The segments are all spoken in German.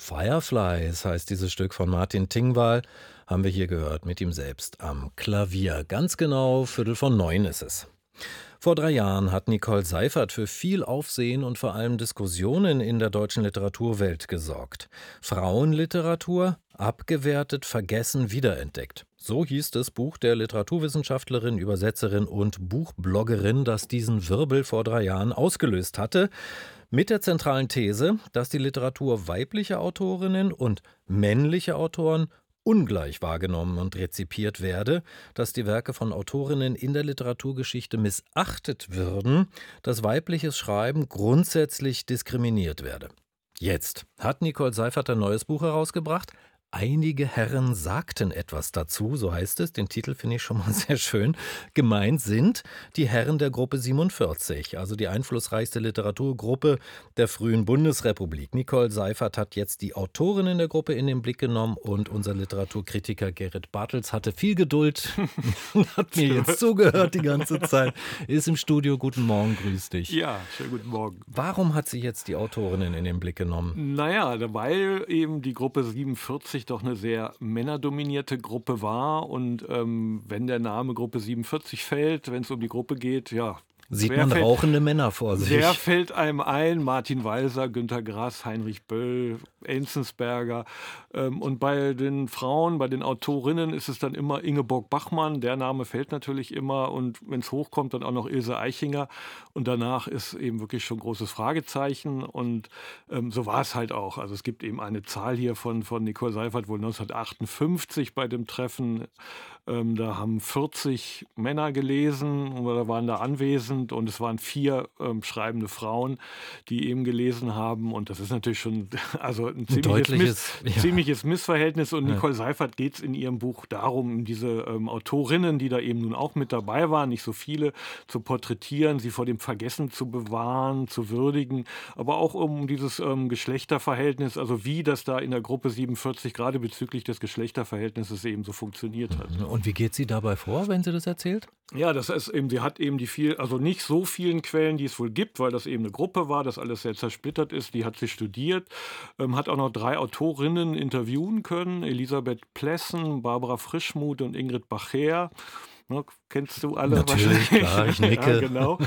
Fireflies heißt dieses Stück von Martin Tingwall, haben wir hier gehört mit ihm selbst am Klavier. Ganz genau, Viertel von neun ist es. Vor drei Jahren hat Nicole Seifert für viel Aufsehen und vor allem Diskussionen in der deutschen Literaturwelt gesorgt. Frauenliteratur abgewertet, vergessen, wiederentdeckt. So hieß das Buch der Literaturwissenschaftlerin, Übersetzerin und Buchbloggerin, das diesen Wirbel vor drei Jahren ausgelöst hatte. Mit der zentralen These, dass die Literatur weiblicher Autorinnen und männliche Autoren ungleich wahrgenommen und rezipiert werde, dass die Werke von Autorinnen in der Literaturgeschichte missachtet würden, dass weibliches Schreiben grundsätzlich diskriminiert werde. Jetzt hat Nicole Seifert ein neues Buch herausgebracht, Einige Herren sagten etwas dazu, so heißt es, den Titel finde ich schon mal sehr schön. Gemeint sind die Herren der Gruppe 47, also die einflussreichste Literaturgruppe der frühen Bundesrepublik. Nicole Seifert hat jetzt die Autorinnen der Gruppe in den Blick genommen und unser Literaturkritiker Gerrit Bartels hatte viel Geduld und hat mir jetzt zugehört die ganze Zeit. Ist im Studio. Guten Morgen, grüß dich. Ja, schönen guten Morgen. Warum hat sie jetzt die Autorinnen in den Blick genommen? Naja, weil eben die Gruppe 47 1980 doch eine sehr männerdominierte Gruppe war. Und ähm, wenn der Name Gruppe 47 fällt, wenn es um die Gruppe geht, ja, Sieht man fällt, rauchende Männer vor sich. Wer fällt einem ein? Martin Walser, Günter Grass, Heinrich Böll, Enzensberger. Ähm, und bei den Frauen, bei den Autorinnen ist es dann immer Ingeborg Bachmann. Der Name fällt natürlich immer. Und wenn es hochkommt, dann auch noch Ilse Eichinger. Und danach ist eben wirklich schon großes Fragezeichen. Und ähm, so war es halt auch. Also es gibt eben eine Zahl hier von, von Nicole Seifert, wohl 1958 bei dem Treffen. Ähm, da haben 40 Männer gelesen oder waren da anwesend und es waren vier ähm, schreibende Frauen, die eben gelesen haben. Und das ist natürlich schon also ein ziemliches, Miss, ja. ziemliches Missverhältnis. Und Nicole ja. Seifert geht es in ihrem Buch darum, diese ähm, Autorinnen, die da eben nun auch mit dabei waren, nicht so viele, zu porträtieren, sie vor dem Vergessen zu bewahren, zu würdigen, aber auch um dieses ähm, Geschlechterverhältnis, also wie das da in der Gruppe 47 gerade bezüglich des Geschlechterverhältnisses eben so funktioniert hat. Mhm. Und wie geht sie dabei vor, wenn sie das erzählt? Ja, das ist eben, sie hat eben die viel, also nicht so vielen Quellen, die es wohl gibt, weil das eben eine Gruppe war, das alles sehr zersplittert ist. Die hat sie studiert, ähm, hat auch noch drei Autorinnen interviewen können: Elisabeth Plessen, Barbara Frischmuth und Ingrid Bacher. Ne, kennst du alle Natürlich, wahrscheinlich. Klar, ich nicke. ja, genau.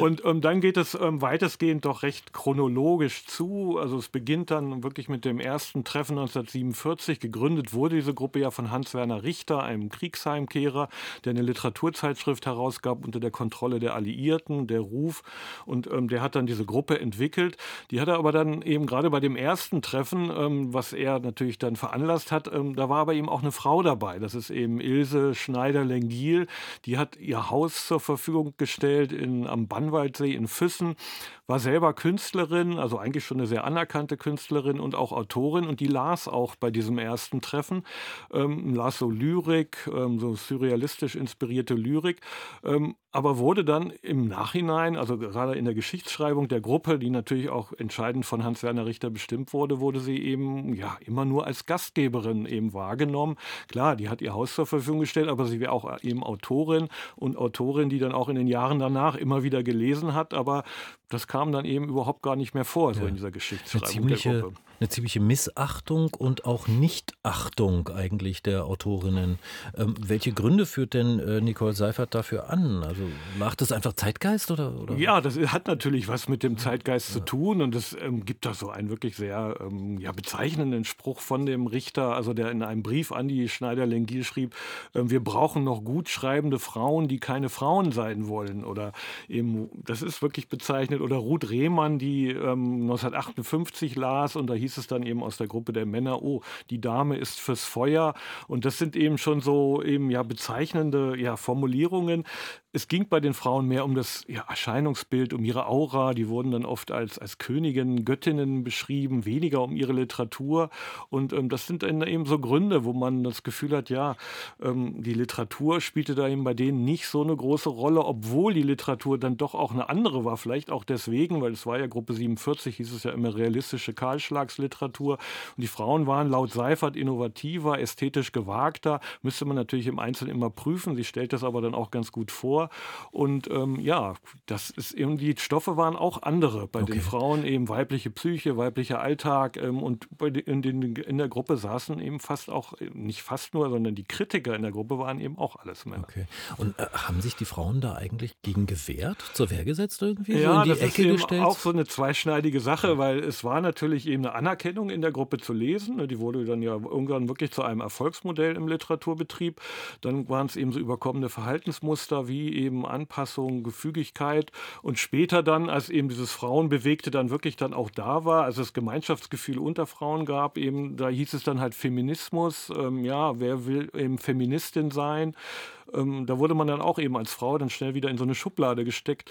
Und ähm, dann geht es ähm, weitestgehend doch recht chronologisch zu. Also es beginnt dann wirklich mit dem ersten Treffen 1947. Gegründet wurde diese Gruppe ja von Hans-Werner Richter, einem Kriegsheimkehrer, der eine Literaturzeitschrift herausgab unter der Kontrolle der Alliierten, der Ruf. Und ähm, der hat dann diese Gruppe entwickelt. Die hat er aber dann eben gerade bei dem ersten Treffen, ähm, was er natürlich dann veranlasst hat, ähm, da war aber eben auch eine Frau dabei. Das ist eben Ilse Schneider-Lengil die hat ihr Haus zur Verfügung gestellt in, am Bannwaldsee in Füssen war selber Künstlerin, also eigentlich schon eine sehr anerkannte Künstlerin und auch Autorin und die las auch bei diesem ersten Treffen, ähm, las so Lyrik, ähm, so surrealistisch inspirierte Lyrik, ähm, aber wurde dann im Nachhinein, also gerade in der Geschichtsschreibung der Gruppe, die natürlich auch entscheidend von Hans-Werner Richter bestimmt wurde, wurde sie eben ja immer nur als Gastgeberin eben wahrgenommen. Klar, die hat ihr Haus zur Verfügung gestellt, aber sie wäre auch eben Autorin und Autorin, die dann auch in den Jahren danach immer wieder gelesen hat, aber das kam dann eben überhaupt gar nicht mehr vor, so ja. in dieser Geschichtsschreibung eine ziemliche, der Gruppe. Eine ziemliche Missachtung und auch Nichtachtung eigentlich der Autorinnen. Ähm, welche Gründe führt denn äh, Nicole Seifert dafür an? Also macht es einfach Zeitgeist oder, oder? Ja, das hat natürlich was mit dem Zeitgeist ja. zu tun und es ähm, gibt da so einen wirklich sehr ähm, ja, bezeichnenden Spruch von dem Richter, also der in einem Brief an die Schneider-Lengil schrieb, äh, wir brauchen noch gut schreibende Frauen, die keine Frauen sein wollen oder eben, das ist wirklich bezeichnet bezeichnet. Oder Ruth Rehmann, die ähm, 1958 las und da hieß es dann eben aus der Gruppe der Männer, oh, die Dame ist fürs Feuer. Und das sind eben schon so eben ja bezeichnende ja, Formulierungen. Es ging bei den Frauen mehr um das ja, Erscheinungsbild, um ihre Aura. Die wurden dann oft als, als Königinnen, Göttinnen beschrieben, weniger um ihre Literatur. Und ähm, das sind dann eben so Gründe, wo man das Gefühl hat, ja, ähm, die Literatur spielte da eben bei denen nicht so eine große Rolle, obwohl die Literatur dann doch auch eine andere war. Vielleicht auch deswegen, weil es war ja Gruppe 47, hieß es ja immer realistische Kahlschlagsliteratur. Und die Frauen waren laut Seifert innovativer, ästhetisch gewagter. Müsste man natürlich im Einzelnen immer prüfen. Sie stellt das aber dann auch ganz gut vor. Und ähm, ja, das ist eben, die Stoffe waren auch andere. Bei Okay. den Frauen eben weibliche Psyche, weiblicher Alltag. Ähm, und bei den, in, den, in der Gruppe saßen eben fast auch, äh, nicht fast nur, sondern die Kritiker in der Gruppe waren eben auch alles Männer. Okay. Und äh, haben sich die Frauen da eigentlich gegen gewehrt, zur Wehr gesetzt irgendwie, so Ja, in die das ist Ecke eben gestellt? auch so eine zweischneidige Sache, weil es war natürlich eben eine Anerkennung in der Gruppe zu lesen. ne, Die wurde dann ja irgendwann wirklich zu einem Erfolgsmodell im Literaturbetrieb. Dann waren es eben so überkommene Verhaltensmuster wie eben Anpassung, Gefügigkeit und später dann, als eben dieses Frauenbewegte dann wirklich dann auch da war, also es Gemeinschaftsgefühl unter Frauen gab, eben da hieß es dann halt Feminismus. Ähm, ja, wer will eben Feministin sein? Ähm, da wurde man dann auch eben als Frau dann schnell wieder in so eine Schublade gesteckt.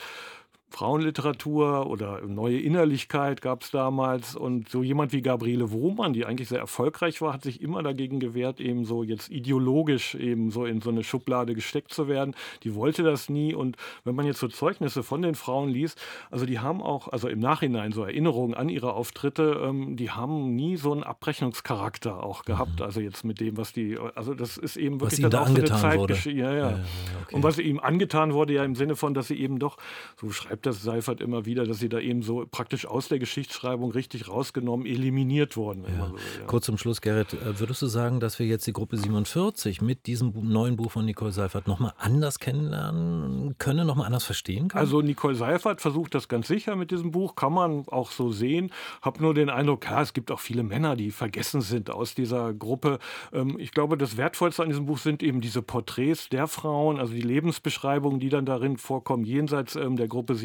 Frauenliteratur oder neue Innerlichkeit gab es damals. Und so jemand wie Gabriele Wohmann, die eigentlich sehr erfolgreich war, hat sich immer dagegen gewehrt, eben so jetzt ideologisch eben so in so eine Schublade gesteckt zu werden. Die wollte das nie. Und wenn man jetzt so Zeugnisse von den Frauen liest, also die haben auch, also im Nachhinein so Erinnerungen an ihre Auftritte, ähm, die haben nie so einen Abrechnungscharakter auch gehabt. Also jetzt mit dem, was die, also das ist eben Mhm. Was wirklich ihnen dann da auch so eine angetan wurde. Ja, ja. Ja, okay. Und was ihm angetan wurde, ja im Sinne von, dass sie eben doch, so schreibt das Seifert immer wieder, dass sie da eben so praktisch aus der Geschichtsschreibung richtig rausgenommen, eliminiert wenn man so ja. Kurz zum Schluss, Gerrit, äh, würdest du sagen, dass wir jetzt die Gruppe 47 mit diesem neuen Buch von Nicole Seifert nochmal anders kennenlernen können, nochmal anders verstehen können? Also Nicole Seifert versucht das ganz sicher mit diesem Buch, kann man auch so sehen. Hab nur den Eindruck, ja, es gibt auch viele Männer, die vergessen sind aus dieser Gruppe. Ähm, ich glaube, das Wertvollste an diesem Buch sind eben diese Porträts der Frauen, also die Lebensbeschreibungen, die dann darin vorkommen, jenseits ähm, der Gruppe 47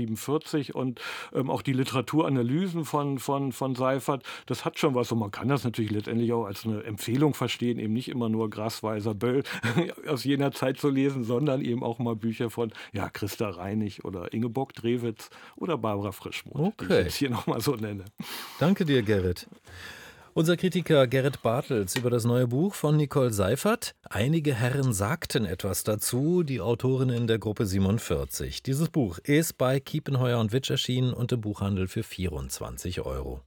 und ähm, auch die Literaturanalysen von, von, von Seifert. Das hat schon was und man kann das natürlich letztendlich auch als eine Empfehlung verstehen, eben nicht immer nur Grasweiser Böll aus jener Zeit zu lesen, sondern eben auch mal Bücher von ja, Christa Reinig oder Ingeborg Drewitz oder Barbara Frischmuth, die ich Okay. jetzt hier nochmal so nenne. Danke dir, Gerrit. Unser Kritiker Gerrit Bartels über das neue Buch von Nicole Seifert. Einige Herren sagten etwas dazu, die Autorinnen der Gruppe 47. Dieses Buch ist bei Kiepenheuer und Witsch erschienen und im Buchhandel für 24 Euro.